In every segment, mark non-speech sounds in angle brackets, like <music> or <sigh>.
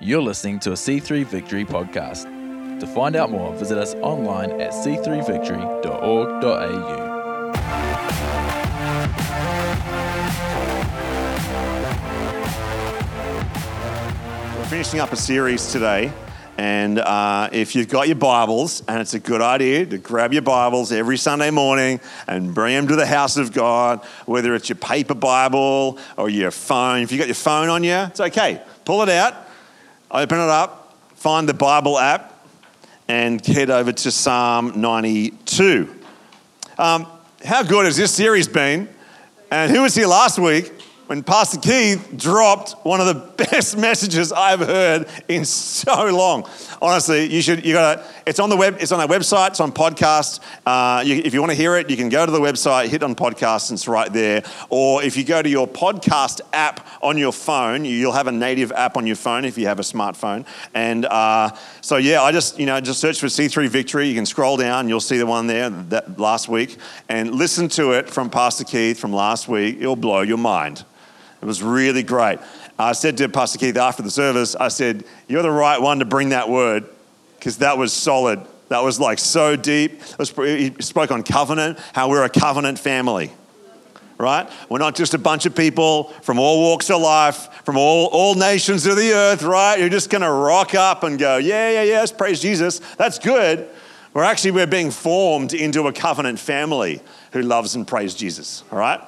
You're listening to a C3 Victory podcast. To find out more, visit us online at c3victory.org.au. We're finishing up a series today, and uh, if you've got your Bibles, and it's a good idea to grab your Bibles every Sunday morning and bring them to the house of God, whether it's your paper Bible or your phone. If you've got your phone on you, it's okay. Pull it out, open it up, find the Bible app, and head over to Psalm 92. Um, how good has this series been? And who was here last week when Pastor Keith dropped one of the <laughs> best messages I've heard in so long? Honestly, you should. You got to. It's on the web. It's on our website. It's on podcast. Uh, you, if you want to hear it, you can go to the website, hit on podcast, and it's right there. Or if you go to your podcast app on your phone, you'll have a native app on your phone if you have a smartphone. And uh, so yeah, I just you know just search for C3 Victory. You can scroll down. You'll see the one there that last week, and listen to it from Pastor Keith from last week. It'll blow your mind. It was really great. I said to Pastor Keith after the service, I said, You're the right one to bring that word because that was solid. That was like so deep. Was, he spoke on covenant, how we're a covenant family, right? We're not just a bunch of people from all walks of life, from all, all nations of the earth, right? You're just going to rock up and go, Yeah, yeah, yes, praise Jesus. That's good. We're actually, we're being formed into a covenant family who loves and praise Jesus, all right?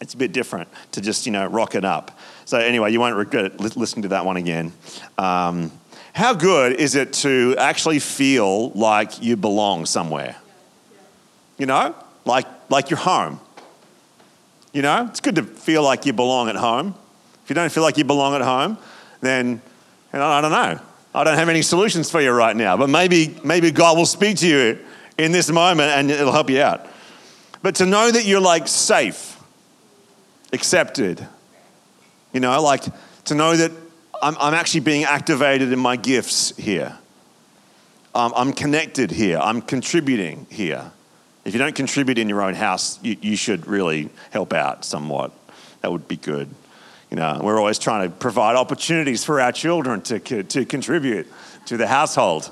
It's a bit different to just, you know, rock it up. So, anyway, you won't regret listening to that one again. Um, how good is it to actually feel like you belong somewhere? You know, like, like you're home. You know, it's good to feel like you belong at home. If you don't feel like you belong at home, then know, I don't know. I don't have any solutions for you right now, but maybe, maybe God will speak to you in this moment and it'll help you out. But to know that you're like safe, accepted. You know, like to know that I'm, I'm actually being activated in my gifts here. Um, I'm connected here. I'm contributing here. If you don't contribute in your own house, you, you should really help out somewhat. That would be good. You know, we're always trying to provide opportunities for our children to, to contribute to the household.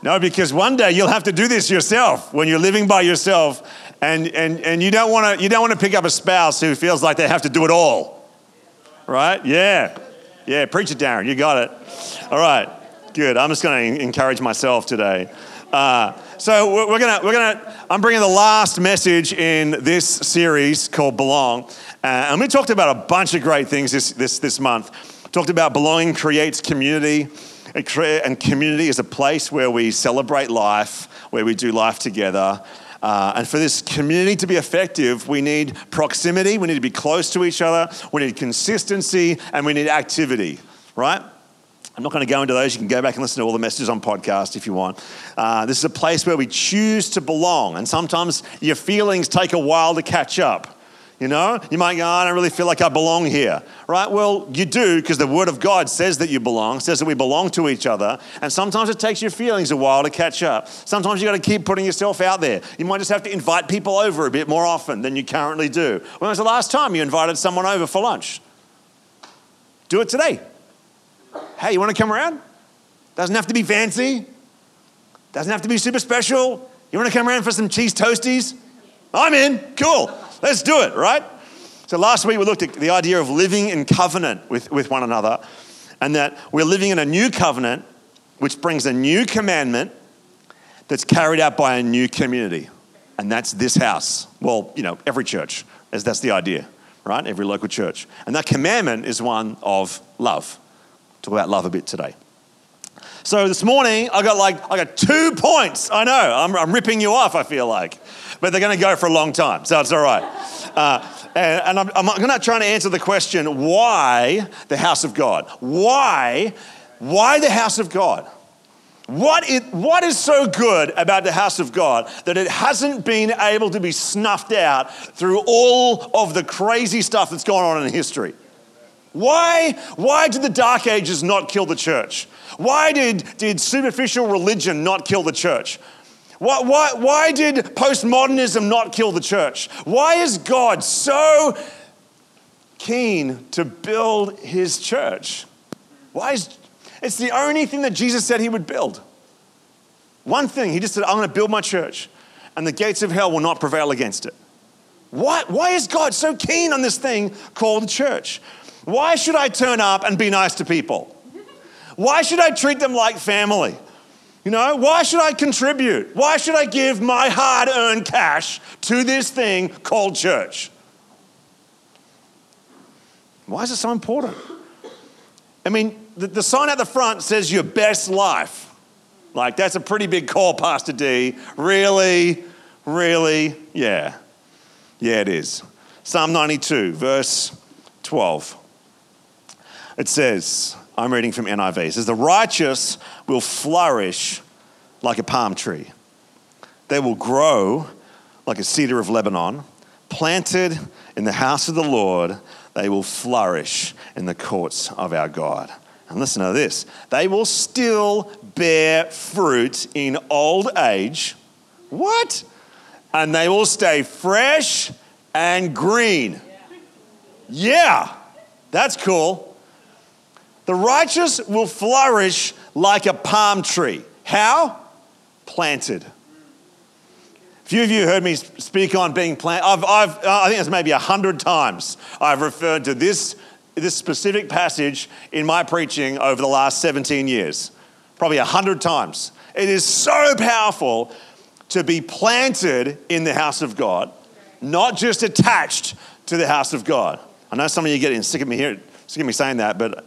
No, because one day you'll have to do this yourself when you're living by yourself and, and, and you don't want to you don't want to pick up a spouse who feels like they have to do it all. Right? Yeah. Yeah, preach it, Darren. You got it. All right. Good. I'm just going to encourage myself today. Uh, so we're gonna we're gonna I'm bringing the last message in this series called Belong, uh, and we talked about a bunch of great things this this this month. Talked about belonging creates community, and community is a place where we celebrate life, where we do life together. Uh, and for this community to be effective, we need proximity, we need to be close to each other, we need consistency, and we need activity, right? I'm not going to go into those. You can go back and listen to all the messages on podcast if you want. Uh, this is a place where we choose to belong, and sometimes your feelings take a while to catch up. You know, you might go, oh, I don't really feel like I belong here, right? Well, you do because the Word of God says that you belong, says that we belong to each other. And sometimes it takes your feelings a while to catch up. Sometimes you got to keep putting yourself out there. You might just have to invite people over a bit more often than you currently do. When was the last time you invited someone over for lunch? Do it today. Hey, you want to come around? Doesn't have to be fancy, doesn't have to be super special. You want to come around for some cheese toasties? I'm in. Cool. Let's do it, right? So last week we looked at the idea of living in covenant with, with one another, and that we're living in a new covenant which brings a new commandment that's carried out by a new community. And that's this house. Well, you know, every church, as that's the idea, right? Every local church. And that commandment is one of love. Talk about love a bit today. So this morning I got like I got two points. I know I'm, I'm ripping you off. I feel like, but they're going to go for a long time, so it's all right. Uh, and, and I'm, I'm not trying to answer the question why the house of God. Why, why the house of God? What, it, what is so good about the house of God that it hasn't been able to be snuffed out through all of the crazy stuff that's gone on in history? Why, why did the Dark Ages not kill the church? Why did, did superficial religion not kill the church? Why, why, why did postmodernism not kill the church? Why is God so keen to build his church? Why is it's the only thing that Jesus said he would build. One thing, he just said, I'm going to build my church, and the gates of hell will not prevail against it. Why, why is God so keen on this thing called church? Why should I turn up and be nice to people? Why should I treat them like family? You know, why should I contribute? Why should I give my hard earned cash to this thing called church? Why is it so important? I mean, the, the sign at the front says your best life. Like, that's a pretty big call, Pastor D. Really? Really? Yeah. Yeah, it is. Psalm 92, verse 12. It says, I'm reading from NIV. It says, The righteous will flourish like a palm tree. They will grow like a cedar of Lebanon, planted in the house of the Lord. They will flourish in the courts of our God. And listen to this they will still bear fruit in old age. What? And they will stay fresh and green. Yeah, that's cool. The righteous will flourish like a palm tree. How? Planted. A few of you heard me speak on being planted. I've, I've, uh, I think it's maybe a hundred times I've referred to this this specific passage in my preaching over the last 17 years, probably a hundred times. It is so powerful to be planted in the house of God, not just attached to the house of God. I know some of you are getting sick of me here, sick of me saying that, but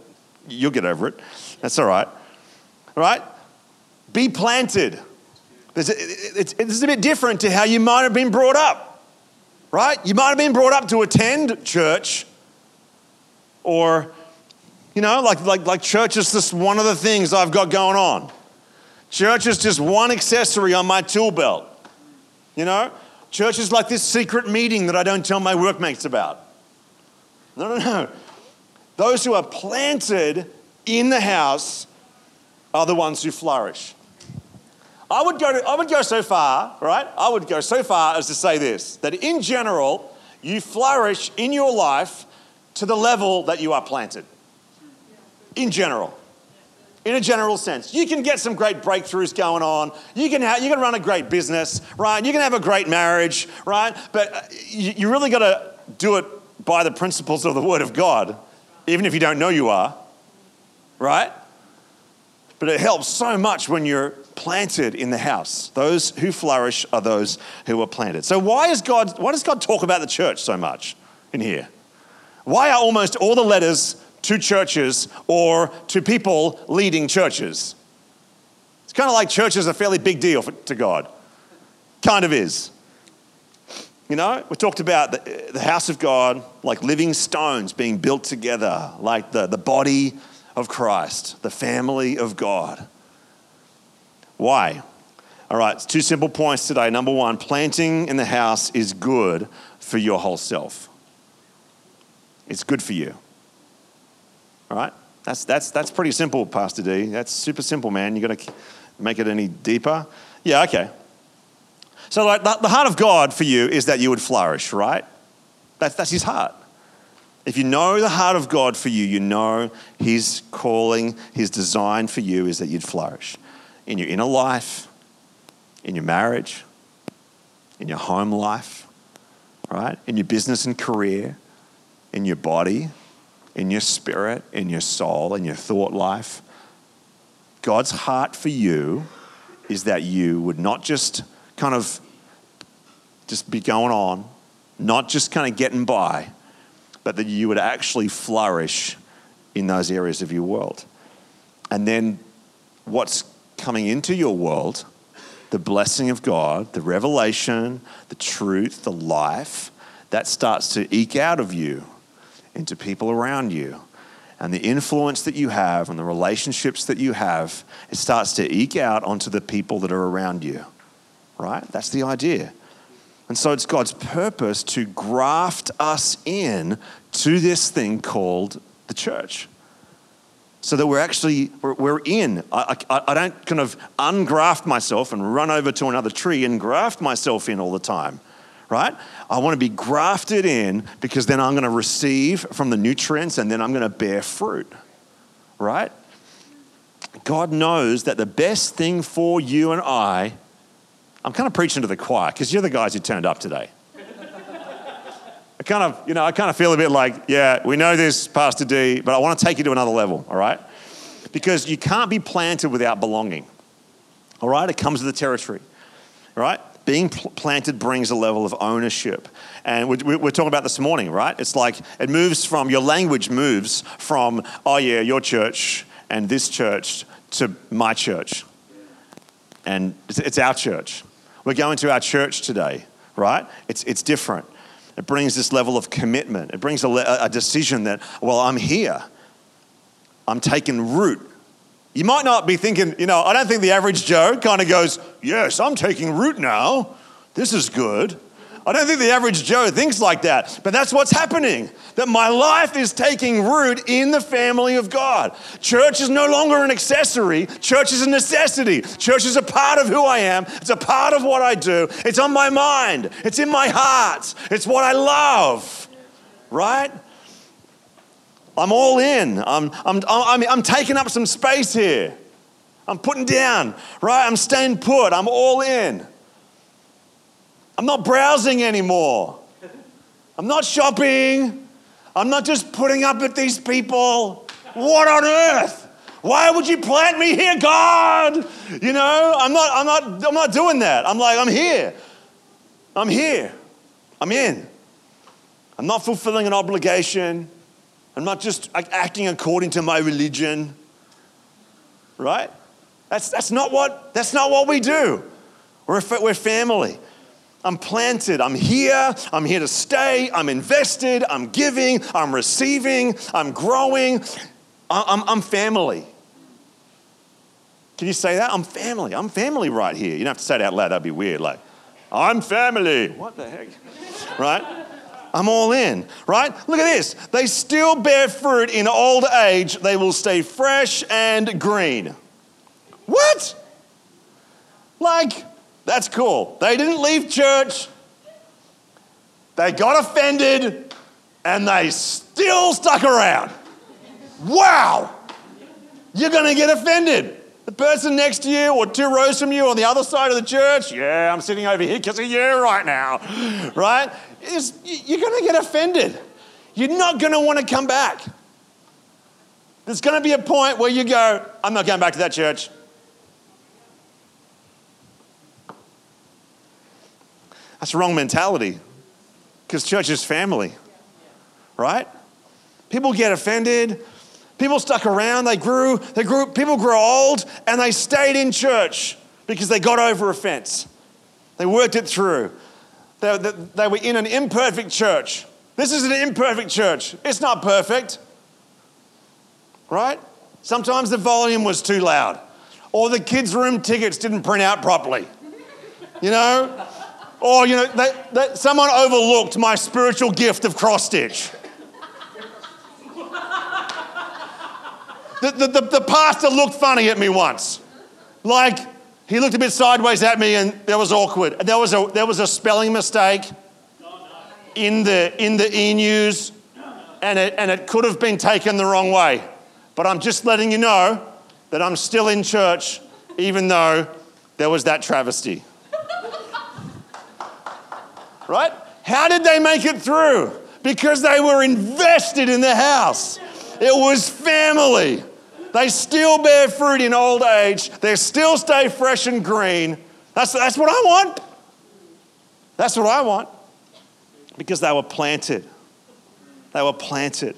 you'll get over it. That's all right. All right? Be planted. It's, it's, it's a bit different to how you might have been brought up, right? You might have been brought up to attend church or, you know, like, like, like church is just one of the things I've got going on. Church is just one accessory on my tool belt. You know? Church is like this secret meeting that I don't tell my workmates about. No, no, no. Those who are planted in the house are the ones who flourish. I would go, to, I would go so far, right? I would go so far as to say this that in general, you flourish in your life to the level that you are planted. In general. In a general sense. You can get some great breakthroughs going on. You can, you can run a great business, right? You can have a great marriage, right? But uh, you, you really got to do it by the principles of the Word of God, even if you don't know you are, right? But it helps so much when you're planted in the house. Those who flourish are those who are planted. So why is God why does God talk about the church so much in here? Why are almost all the letters to churches or to people leading churches? It's kind of like church is a fairly big deal for, to God. Kind of is. You know, we talked about the, the house of God like living stones being built together, like the, the body of Christ, the family of God. Why? All right, two simple points today. Number one, planting in the house is good for your whole self. It's good for you. All right? That's, that's, that's pretty simple, Pastor D. That's super simple, man. You're going to make it any deeper? Yeah, okay. So, like, the, heart of God for you is that you would flourish, right? That's, that's his heart. If you know the heart of God for you, you know his calling, his design for you is that you'd flourish in your inner life, in your marriage, in your home life, right? In your business and career, in your body, in your spirit, in your soul, in your thought life. God's heart for you is that you would not just kind of just be going on, not just kind of getting by, but that you would actually flourish in those areas of your world. And then what's coming into your world, the blessing of God, the revelation, the truth, the life, that starts to eke out of you into people around you. And the influence that you have and the relationships that you have, it starts to eke out onto the people that are around you. Right? That's the idea. And so it's God's purpose to graft us in to this thing called the church. So that we're actually, we're, in. I, I, I don't kind of ungraft myself and run over to another tree and graft myself in all the time right? I want to be grafted in because then I'm going to receive from the nutrients and then I'm going to bear fruit, right? God knows that the best thing for you and I, I'm kind of preaching to the choir because you're the guys who turned up today. I kind of, you know, I kind of feel a bit like, yeah, we know this, Pastor D, but I want to take you to another level, all right? Because you can't be planted without belonging, all right? It comes with the territory, all right? Being pl- planted brings a level of ownership. And we're, we're talking about this morning, right? It's like it moves from, your language moves from, oh yeah, your church and this church to my church. And it's, it's our church. We're going to our church today, right? It's, it's different. It brings this level of commitment. It brings a, a decision that, well, I'm here. I'm taking root. You might not be thinking, you know, I don't think the average Joe kind of goes, yes, I'm taking root now. This is good. I don't think the average Joe thinks like that, but that's what's happening. That my life is taking root in the family of God. Church is no longer an accessory, church is a necessity. Church is a part of who I am, it's a part of what I do. It's on my mind, it's in my heart, it's what I love, right? I'm all in. I'm, I'm, I'm, I'm taking up some space here. I'm putting down, right? I'm staying put. I'm all in. I'm not browsing anymore. I'm not shopping. I'm not just putting up with these people. What on earth? Why would you plant me here, God? You know, I'm not, I'm not, I'm not doing that. I'm like, I'm here. I'm here. I'm in. I'm not fulfilling an obligation. I'm not just acting according to my religion. Right? That's, that's, not, what, that's not what we do. We're, we're family. I'm planted. I'm here. I'm here to stay. I'm invested. I'm giving. I'm receiving. I'm growing. I'm, I'm family. Can you say that? I'm family. I'm family right here. You don't have to say it out loud. That'd be weird. Like, I'm family. What the heck? right? I'm all in, right? Look at this. They still bear fruit in old age. They will stay fresh and green. What? Like, that's cool. They didn't leave church, they got offended, and they still stuck around. Wow! You're going to get offended. The person next to you, or two rows from you on the other side of the church, yeah, I'm sitting over here because of you right now, right? Is, you're going to get offended. You're not going to want to come back. There's going to be a point where you go, I'm not going back to that church. That's the wrong mentality because church is family, right? People get offended. People stuck around. They grew, they grew, people grew old and they stayed in church because they got over offense. They worked it through. They, they, they were in an imperfect church. This is an imperfect church. It's not perfect, right? Sometimes the volume was too loud, or the kids' room tickets didn't print out properly. You know, or, you know, that, they, someone overlooked my spiritual gift of cross stitch. the, the, the, the pastor looked funny at me once. Like, he looked a bit sideways at me and that was awkward. There was a, there was a spelling mistake in the, in the e news and it, and it could have been taken the wrong way. But I'm just letting you know that I'm still in church even though there was that travesty right? How did they make it through? Because they were invested in the house. It was family. They still bear fruit in old age. They still stay fresh and green. That's, that's what I want. That's what I want. Because they were planted. They were planted.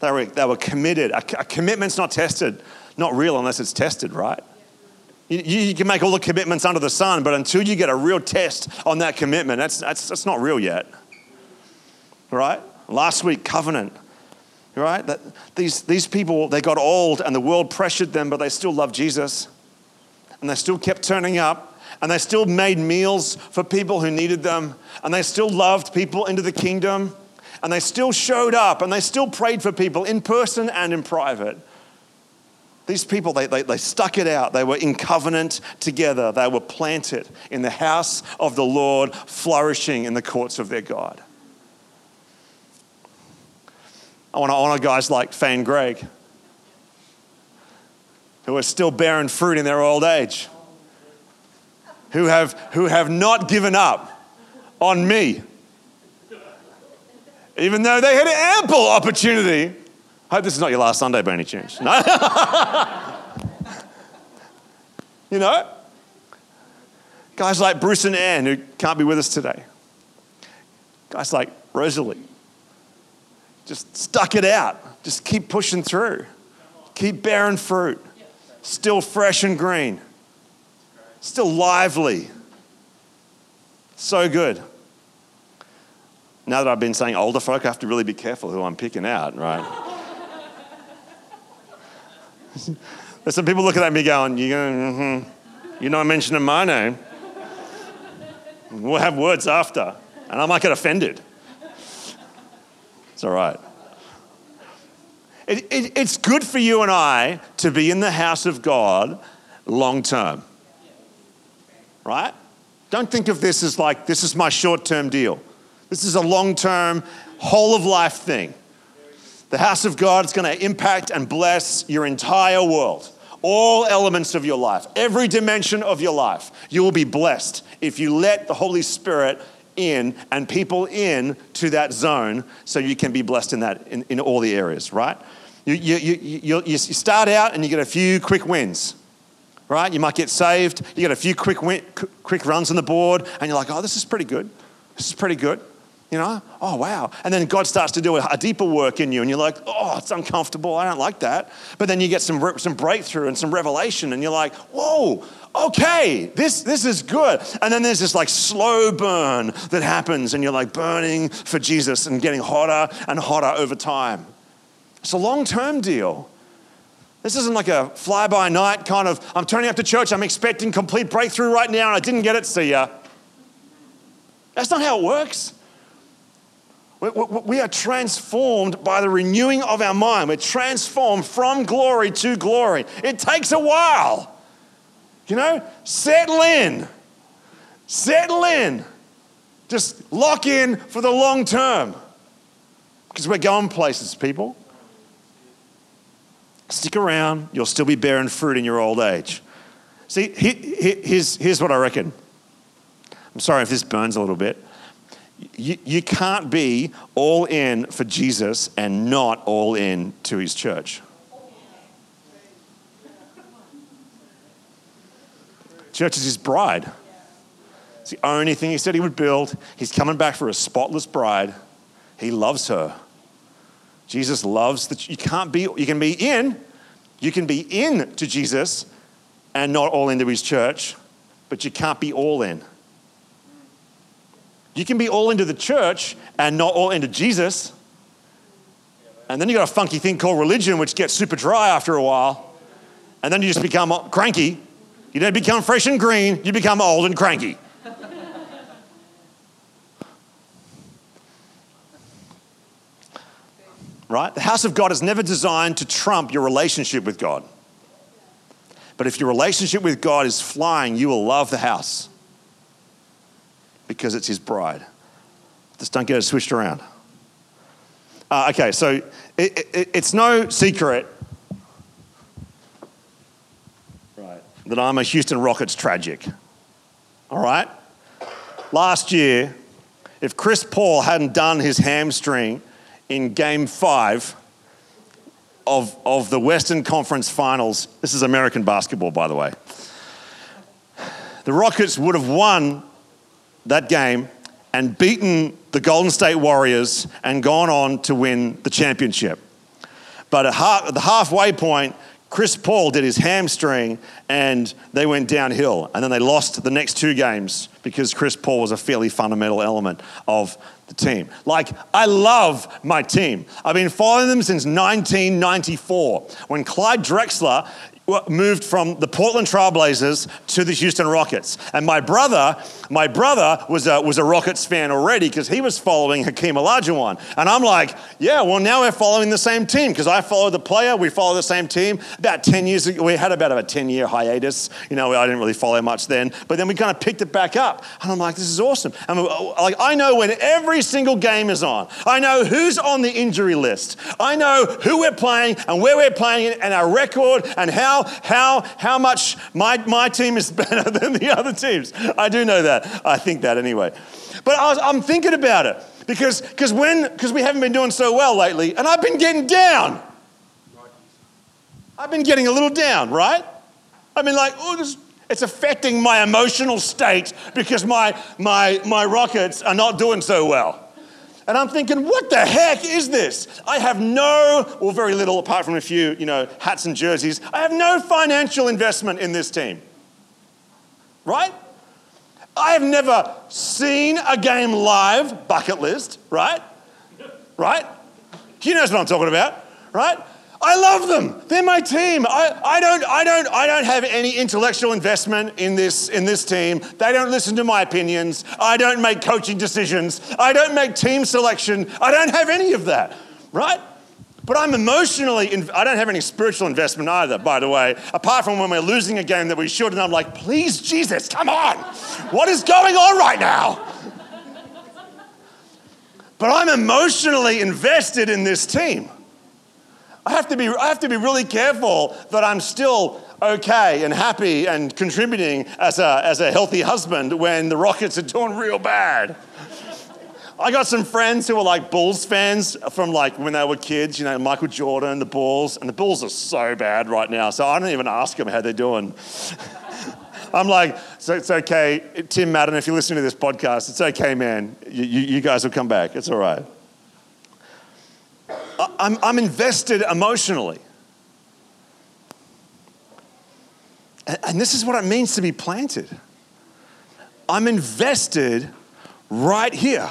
They were, they were committed. A, a commitment's not tested, not real unless it's tested, right? You, you, can make all the commitments under the sun, but until you get a real test on that commitment, that's, that's, that's not real yet. Right? Last week, covenant. Right? That these, these people, they got old and the world pressured them, but they still loved Jesus. And they still kept turning up. And they still made meals for people who needed them. And they still loved people into the kingdom. And they still showed up and they still prayed for people in person and in private. These people, they, they, they stuck it out. They were in covenant together. They were planted in the house of the Lord, flourishing in the courts of their God. I want to honor guys like Fan Greig. who are still bearing fruit in their old age, who have, who have not given up on me. Even though they had ample opportunity. I hope this is not your last Sunday by any chance. No? <laughs> you know? Guys like Bruce and Anne, who can't be with us today. Guys like Rosalie. Just stuck it out. Just keep pushing through. Keep bearing fruit. Still fresh and green. Still lively. So good. Now that I've been saying older folk, I have to really be careful who I'm picking out, right? There's some people looking at me going, going, mm-hmm. You're not mentioning my name. We'll have words after, and I might get offended. It's all right. It, it, it's good for you and I to be in the house of God long term. Right? Don't think of this as like, this is my short term deal. This is a long term, whole of life thing. The house of God is going to impact and bless your entire world, all elements of your life, every dimension of your life. You will be blessed if you let the Holy Spirit in and people in to that zone so you can be blessed in that in, in all the areas, right? You, you, you, you, start out and you get a few quick wins, right? You might get saved, you get a few quick, win, quick runs on the board, and you're like, oh, this is pretty good. This is pretty good. You know, oh wow. And then God starts to do a, deeper work in you, and you're like, oh, it's uncomfortable. I don't like that. But then you get some, some breakthrough and some revelation, and you're like, whoa, okay, this, this is good. And then there's this like slow burn that happens, and you're like burning for Jesus and getting hotter and hotter over time. It's a long term deal. This isn't like a fly by night kind of, I'm turning up to church, I'm expecting complete breakthrough right now, and I didn't get it, see ya. That's not how it works. We are transformed by the renewing of our mind. We're transformed from glory to glory. It takes a while. You know, settle in. Settle in. Just lock in for the long term. Because we're going places, people. Stick around, you'll still be bearing fruit in your old age. See, here's, here's what I reckon. I'm sorry if this burns a little bit you, you can't be all in for Jesus and not all in to his church. Church is his bride. It's the only thing he said he would build. He's coming back for a spotless bride. He loves her. Jesus loves that you can't be, you can be in, you can be in to Jesus and not all into his church, but you can't be all in. You can be all into the church and not all into Jesus. And then you got a funky thing called religion, which gets super dry after a while. And then you just become cranky. You don't become fresh and green, you become old and cranky. right? The house of God is never designed to trump your relationship with God. But if your relationship with God is flying, you will love the house because it's his bride. Just don't get it switched around. Uh, okay, so it, it, it's no secret right, that I'm a Houston Rockets tragic. All right? Last year, if Chris Paul hadn't done his hamstring in game five of, of the Western Conference Finals, this is American basketball, by the way, the Rockets would have won that game and beaten the Golden State Warriors and gone on to win the championship. But at, the halfway point, Chris Paul did his hamstring and they went downhill. And then they lost the next two games because Chris Paul was a fairly fundamental element of the team. Like, I love my team. I've been following them since 1994 when Clyde Drexler moved from the Portland Trailblazers to the Houston Rockets. And my brother, my brother was a, was a Rockets fan already because he was following Hakeem Olajuwon. And I'm like, yeah, well, now we're following the same team because I follow the player, we follow the same team. About 10 years ago, we had about a 10 year hiatus. You know, I didn't really follow much then, but then we kind of picked it back up. And I'm like, this is awesome. And uh, like, I know when every single game is on, I know who's on the injury list, I know who we're playing and where we're playing and our record and how how, how, how much my, my team is <laughs> better than the other teams. I do know that. I think that anyway. But I I'm thinking about it because because when because we haven't been doing so well lately, and I've been getting down. I've been getting a little down, right? I mean, like, oh, this, it's affecting my emotional state because my my my rockets are not doing so well. And I'm thinking, what the heck is this? I have no, or very little, apart from a few, you know, hats and jerseys. I have no financial investment in this team. Right? I have never seen a game live, bucket list, right? Right? He knows what I'm talking about, right? I love them. They're my team. I, I, don't, I, don't, I don't have any intellectual investment in this, in this team. They don't listen to my opinions. I don't make coaching decisions. I don't make team selection. I don't have any of that, right? But I'm emotionally, I don't have any spiritual investment either, by the way, apart from when we're losing a game that we should. And I'm like, please, Jesus, come on. What is going on right now? But I'm emotionally invested in this team. I have to be, I have to be really careful that I'm still okay and happy and contributing as a, as a healthy husband when the Rockets are doing real bad. I got some friends who are like Bulls fans from like when they were kids, you know, Michael Jordan, the Bulls, and the Bulls are so bad right now. So I don't even ask them how they're doing. <laughs> I'm like, so it's okay, Tim Madden, if you're listening to this podcast, it's okay, man. You, you, you guys will come back. It's all right. I'm, I'm invested emotionally. And this is what it means to be planted. I'm invested right here.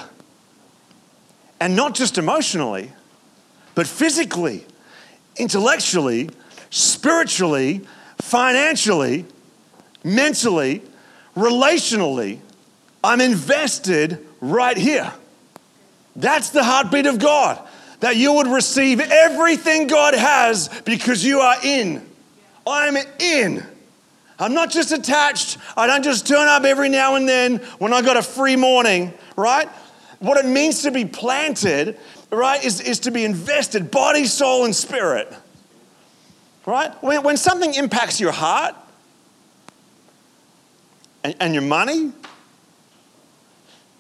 And not just emotionally, but physically, intellectually, spiritually, financially, mentally, relationally. I'm invested right here. That's the heartbeat of God that you would receive everything God has because you are in. I'm in. I'm not just attached. I don't just turn up every now and then when I got a free morning, right? What it means to be planted, right, is, is to be invested, body, soul, and spirit. Right? When, when something impacts your heart and, and your money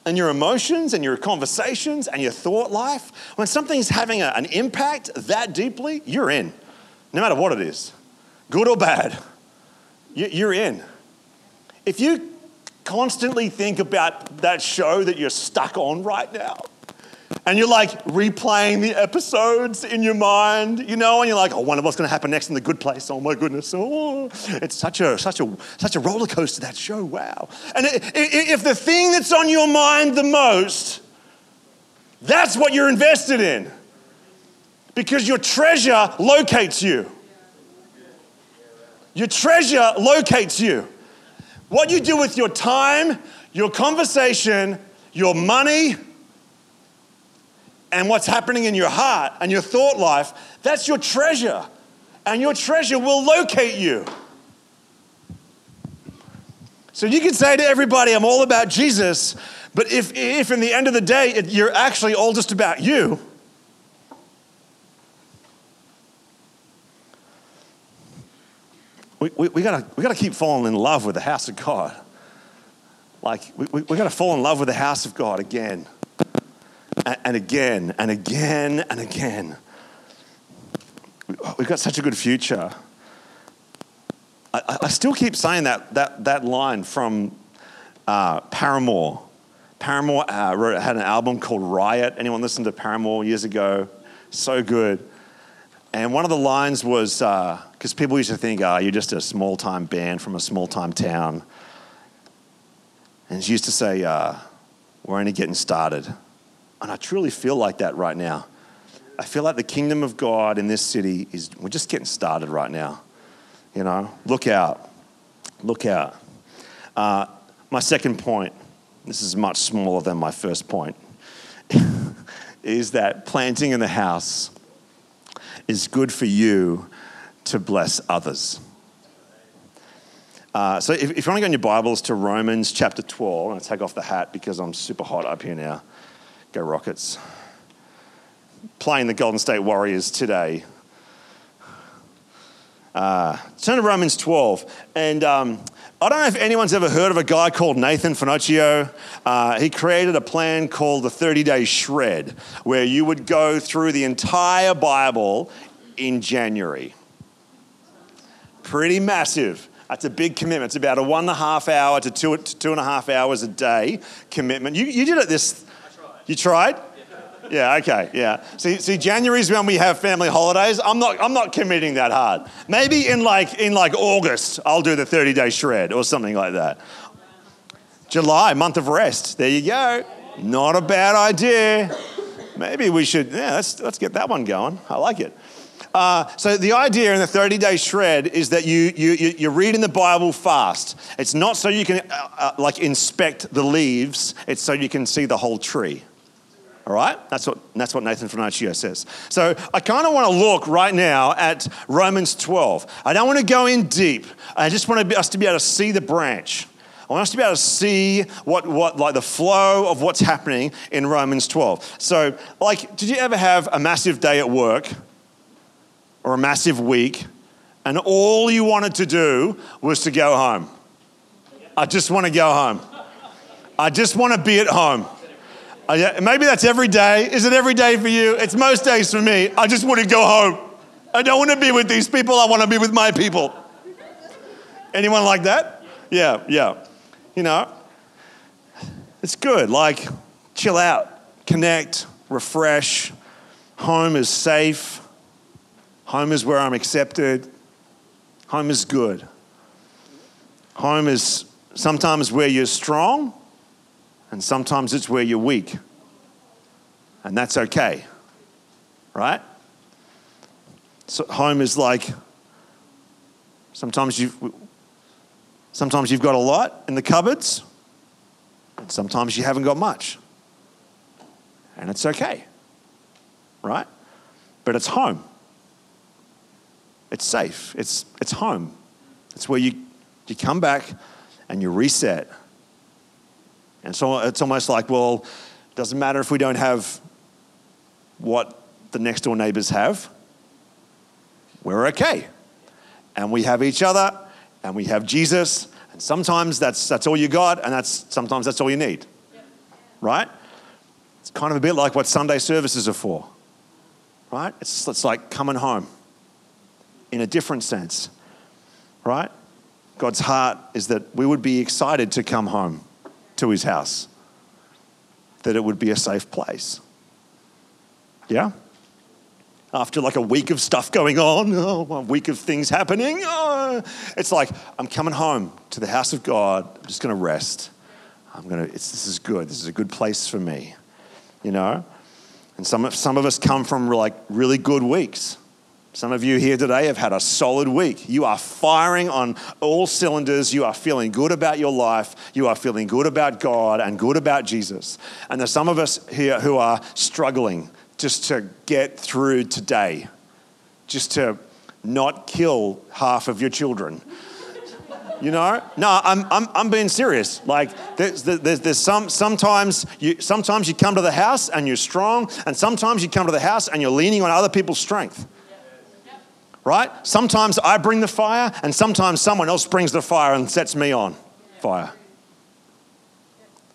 and your emotions and your conversations and your thought life, when something's having a, an impact that deeply, you're in, no matter what it is, good or bad, you're in. If you constantly think about that show that you're stuck on right now, and you're like replaying the episodes in your mind, you know, and you're like, oh, wonder what's going to happen next in the good place. Oh my goodness. Oh, it's such a, such a, such a roller coaster, that show. Wow. And if the thing that's on your mind the most, that's what you're invested in. Because your treasure locates you. Your treasure locates you. What you do with your time, your conversation, your money, and what's happening in your heart and your thought life, that's your treasure. And your treasure will locate you. So you can say to everybody, I'm all about Jesus, but if, if in the end of the day it, you're actually all just about you, we, we, we, gotta, we gotta keep falling in love with the house of God. Like, we, we, we gotta fall in love with the house of God again and again and again and again. We've got such a good future. I, I still keep saying that, that, that line from uh, Paramore. Paramore uh, wrote, had an album called Riot. Anyone listened to Paramore years ago? So good. And one of the lines was because uh, people used to think, oh, you're just a small time band from a small time town. And she used to say, uh, we're only getting started. And I truly feel like that right now. I feel like the kingdom of God in this city is, we're just getting started right now. You know, look out. Look out. Uh, my second point, this is much smaller than my first point, <laughs> is that planting in the house is good for you to bless others. Uh, so if, if, you want to go in your Bibles to Romans chapter 12, I'm going to take off the hat because I'm super hot up here now. Go Rockets. Playing the Golden State Warriors today. Uh, turn to Romans 12. And um, I don't know if anyone's ever heard of a guy called Nathan Finochio. Uh, he created a plan called the 30 Day Shred, where you would go through the entire Bible in January. Pretty massive. That's a big commitment. It's about a one and a half hour to two, to two and a half hours a day commitment. You, you did it this. You tried? Yeah, okay, yeah. See, see, January's when we have family holidays. I'm not, I'm not committing that hard. Maybe in like, in like August, I'll do the 30 day shred or something like that. July, month of rest. There you go. Not a bad idea. Maybe we should, yeah, let's, let's get that one going. I like it. Uh, so the idea in the 30 day shred is that you, you, you're reading the Bible fast. It's not so you can uh, uh, like inspect the leaves, it's so you can see the whole tree. All right? That's what, that's what Nathan Finochio says. So I kind of want to look right now at Romans 12. I don't want to go in deep. I just want us to be able to see the branch. I want us to be able to see what, what, like the flow of what's happening in Romans 12. So, like, did you ever have a massive day at work or a massive week and all you wanted to do was to go home? I just want to go home. I just want to be at home. Uh, maybe that's every day. Is it every day for you? It's most days for me. I just want to go home. I don't want to be with these people. I want to be with my people. Anyone like that? Yeah, yeah. You know, it's good. Like, chill out, connect, refresh. Home is safe. Home is where I'm accepted. Home is good. Home is sometimes where you're strong, and sometimes it's where you're weak. And that's okay, right? So home is like sometimes you've sometimes you've got a lot in the cupboards, and sometimes you haven't got much. And it's okay. Right? But it's home. It's safe. It's it's home. It's where you you come back and you reset and so it's almost like, well, it doesn't matter if we don't have what the next door neighbors have, we're okay. And we have each other, and we have Jesus, and sometimes that's, that's all you got, and that's, sometimes that's all you need. Right? It's kind of a bit like what Sunday services are for. Right? It's, it's like coming home in a different sense. Right? God's heart is that we would be excited to come home to his house, that it would be a safe place. Yeah? After like a week of stuff going on, <laughs> oh, a week of things happening, oh, it's like, I'm coming home to the house of God. I'm just going to rest. I'm going to, it's this is good. This is a good place for me, you know? And some, some of us come from like really good weeks. Some of you here today have had a solid week. You are firing on all cylinders. You are feeling good about your life. You are feeling good about God and good about Jesus. And there's some of us here who are struggling just to get through today, just to not kill half of your children. You know? No, I'm, I'm, I'm being serious. Like, there's, there's, there's some, sometimes you, sometimes you come to the house and you're strong, and sometimes you come to the house and you're leaning on other people's strength right? Sometimes I bring the fire, and sometimes someone else brings the fire and sets me on fire.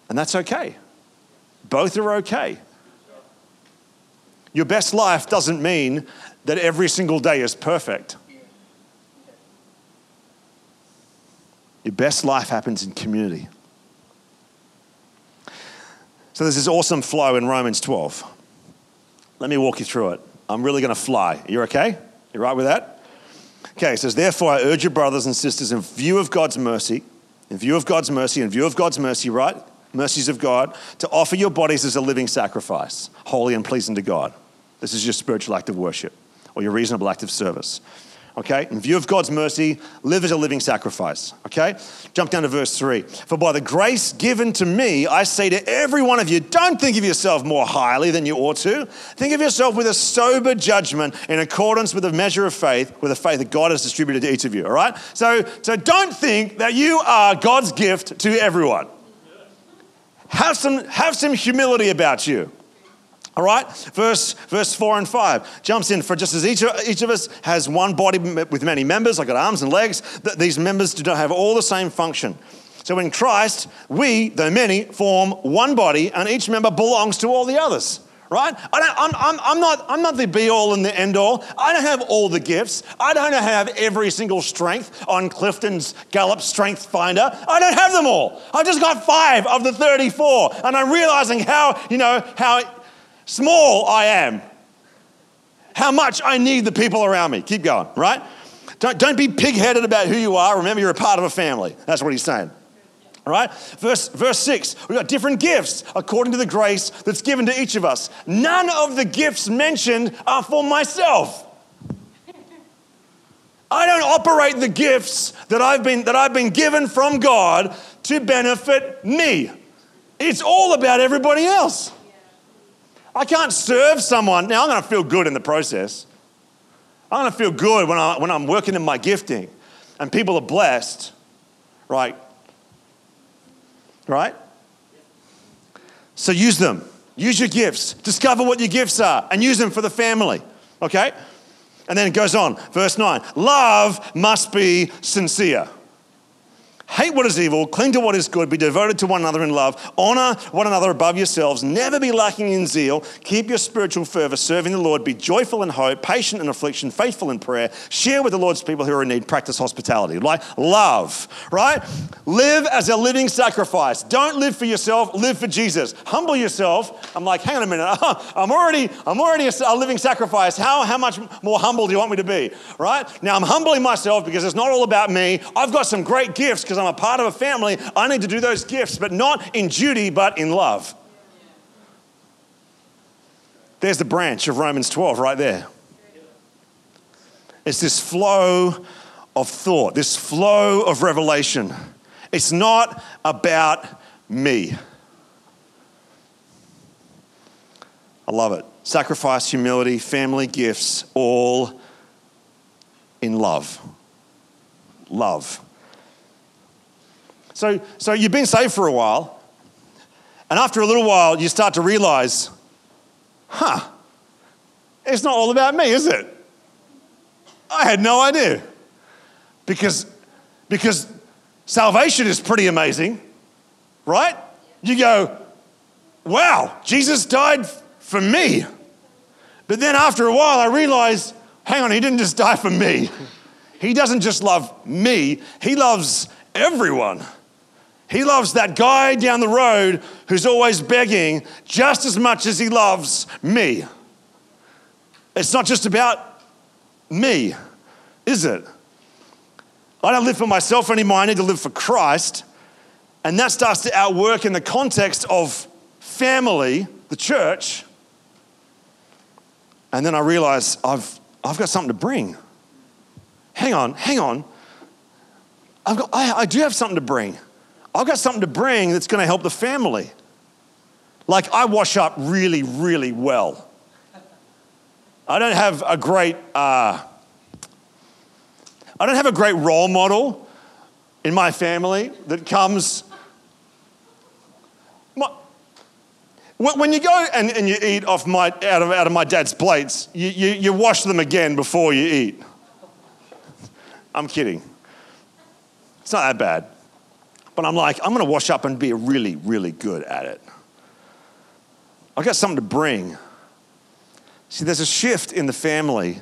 And that's okay. Both are okay. Your best life doesn't mean that every single day is perfect. Your best life happens in community. So there's this awesome flow in Romans 12. Let me walk you through it. I'm really going to fly. You okay? You right with that? Okay, it says, Therefore, I urge you, brothers and sisters, in view of God's mercy, in view of God's mercy, in view of God's mercy, right? Mercies of God, to offer your bodies as a living sacrifice, holy and pleasing to God. This is your spiritual act of worship or your reasonable act of service okay? In view of God's mercy, live as a living sacrifice, okay? Jump down to verse 3. For by the grace given to me, I say to every one of you, don't think of yourself more highly than you ought to. Think of yourself with a sober judgment in accordance with the measure of faith, with the faith that God has distributed to each of you, all right? So, so don't think that you are God's gift to everyone. Have some, have some humility about you. All right, verse, verse 4 and 5 jumps in for just as each of, each of us has one body with many members, like got arms and legs, th- these members do not have all the same function. So in Christ, we, though many, form one body, and each member belongs to all the others. Right? I don't, I'm, I'm, I'm, not, I'm not the be all and the end all. I don't have all the gifts. I don't have every single strength on Clifton's Gallup Strength Finder. I don't have them all. I've just got five of the 34. And I'm realizing how, you know, how small I am, how much I need the people around me. Keep going, right? Don't, don't be pig headed about who you are. Remember, you're a part of a family. That's what he's saying. All right? Verse, verse 6, we've got different gifts according to the grace that's given to each of us. None of the gifts mentioned are for myself. I don't operate the gifts that I've been, that I've been given from God to benefit me. It's all about everybody else. I can't serve someone. Now, I'm going to feel good in the process. I'm going to feel good when, I, when I'm working in my gifting and people are blessed, right? Right? So use them. Use your gifts. Discover what your gifts are and use them for the family, okay? And then it goes on, verse 9 love must be sincere. Hate what is evil, cling to what is good, be devoted to one another in love, honor one another above yourselves, never be lacking in zeal, keep your spiritual fervor, serving the Lord, be joyful in hope, patient in affliction, faithful in prayer, share with the Lord's people who are in need, practice hospitality. Like love, right? Live as a living sacrifice. Don't live for yourself, live for Jesus. Humble yourself. I'm like, hang on a minute, <laughs> I'm already, I'm already a living sacrifice. How, how much more humble do you want me to be? Right? Now I'm humbling myself because it's not all about me. I've got some great gifts because I'm a part of a family, I need to do those gifts, but not in duty, but in love. There's the branch of Romans 12 right there. It's this flow of thought, this flow of revelation. It's not about me. I love it. Sacrifice, humility, family gifts, all in love. Love. So, so you've been saved for a while, and after a little while, you start to realize, huh, it's not all about me, is it? I had no idea. Because, because salvation is pretty amazing, right? You go, wow, Jesus died for me. But then after a while, I realized, hang on, he didn't just die for me. He doesn't just love me, he loves everyone. He loves that guy down the road who's always begging just as much as he loves me. It's not just about me, is it? I don't live for myself anymore. I need to live for Christ. And that starts to outwork in the context of family, the church. And then I realize I've, I've got something to bring. Hang on, hang on. I've got, I, I do have something to bring. I've got something to bring that's going to help the family. Like, I wash up really, really well. I don't have a great, uh, I don't have a great role model in my family that comes. when you go and, and you eat off my, out, of, out of my dad's plates, you, you, you wash them again before you eat. I'm kidding. It's not that bad. But I'm like, I'm going to wash up and be really, really good at it. I've got something to bring. See, there's a shift in the family.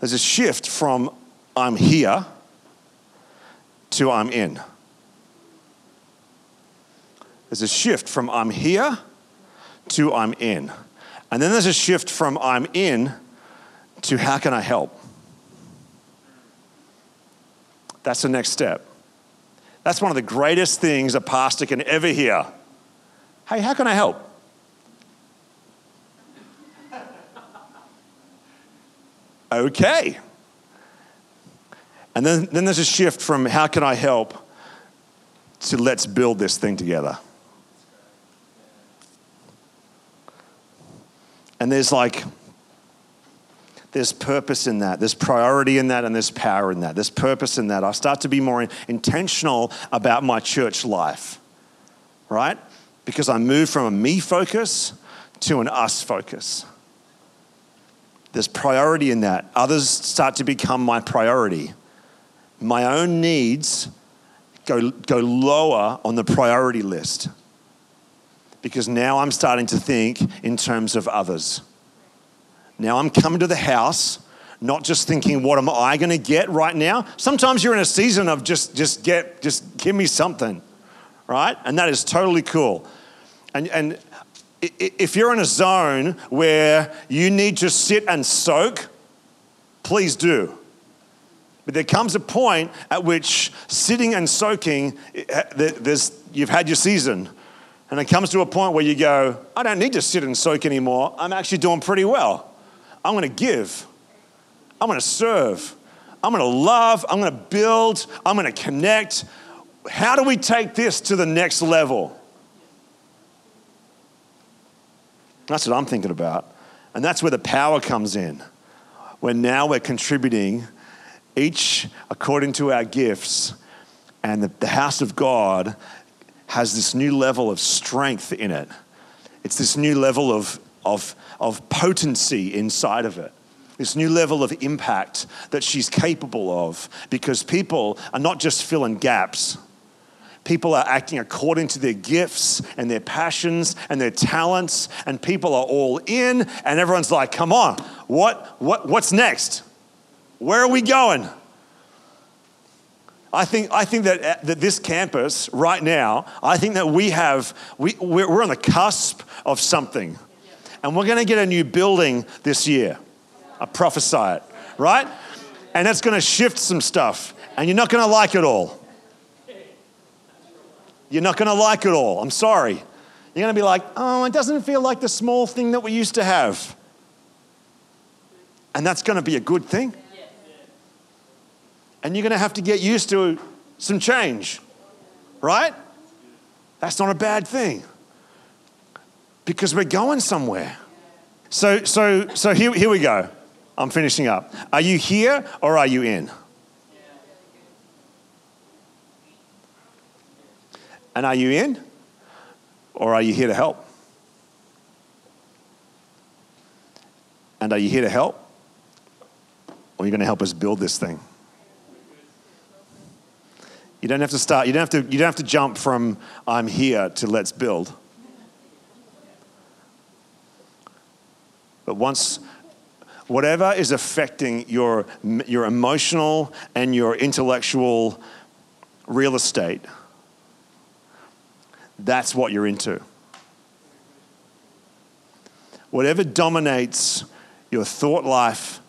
There's a shift from I'm here to I'm in. There's a shift from I'm here to I'm in. And then there's a shift from I'm in to how can I help? That's the next step. That's one of the greatest things a pastor can ever hear. Hey, how can I help? okay. And then, then there's a shift from how can I help to let's build this thing together. And there's like, there's purpose in that. There's priority in that, and there's power in that. There's purpose in that. I start to be more intentional about my church life, right? Because I move from a me focus to an us focus. There's priority in that. Others start to become my priority. My own needs go, go lower on the priority list because now I'm starting to think in terms of others. Now I'm coming to the house not just thinking what am I going to get right now. Sometimes you're in a season of just just get just give me something, right? And that is totally cool. And and if you're in a zone where you need to sit and soak, please do. But there comes a point at which sitting and soaking, you've had your season. And it comes to a point where you go, I don't need to sit and soak anymore. I'm actually doing pretty well. I'm going to give. I'm going to serve. I'm going to love. I'm going to build. I'm going to connect. How do we take this to the next level? That's what I'm thinking about. And that's where the power comes in. When now we're contributing each according to our gifts, and the, the house of God has this new level of strength in it. It's this new level of, of, of potency inside of it this new level of impact that she's capable of because people are not just filling gaps. People are acting according to their gifts and their passions and their talents, and people are all in, and everyone's like, come on, what, what, what's next? Where are we going? I think, I think that, uh, that this campus right now, I think that we have, we, we're on the cusp of something. And we're going to get a new building this year. I prophesy it, right? And that's going to shift some stuff. And you're not going to like it all. You're not going to like it all. I'm sorry. You're going to be like, oh, it doesn't feel like the small thing that we used to have. And that's going to be a good thing and you're going to have to get used to some change, right? That's not a bad thing because we're going somewhere. So, so, so here, here we go. I'm finishing up. Are you here or are you in? And are you in or are you here to help? And are you here to help? Or are you going to help us build this thing? You don't have to start, you don't have to, you don't have to jump from I'm here to let's build. But once, whatever is affecting your, your emotional and your intellectual real estate, that's what you're into. Whatever dominates your thought life,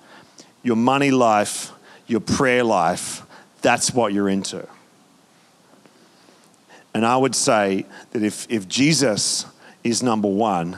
your money life, your prayer life, that's what you're into. And I would say that if, if Jesus is number one,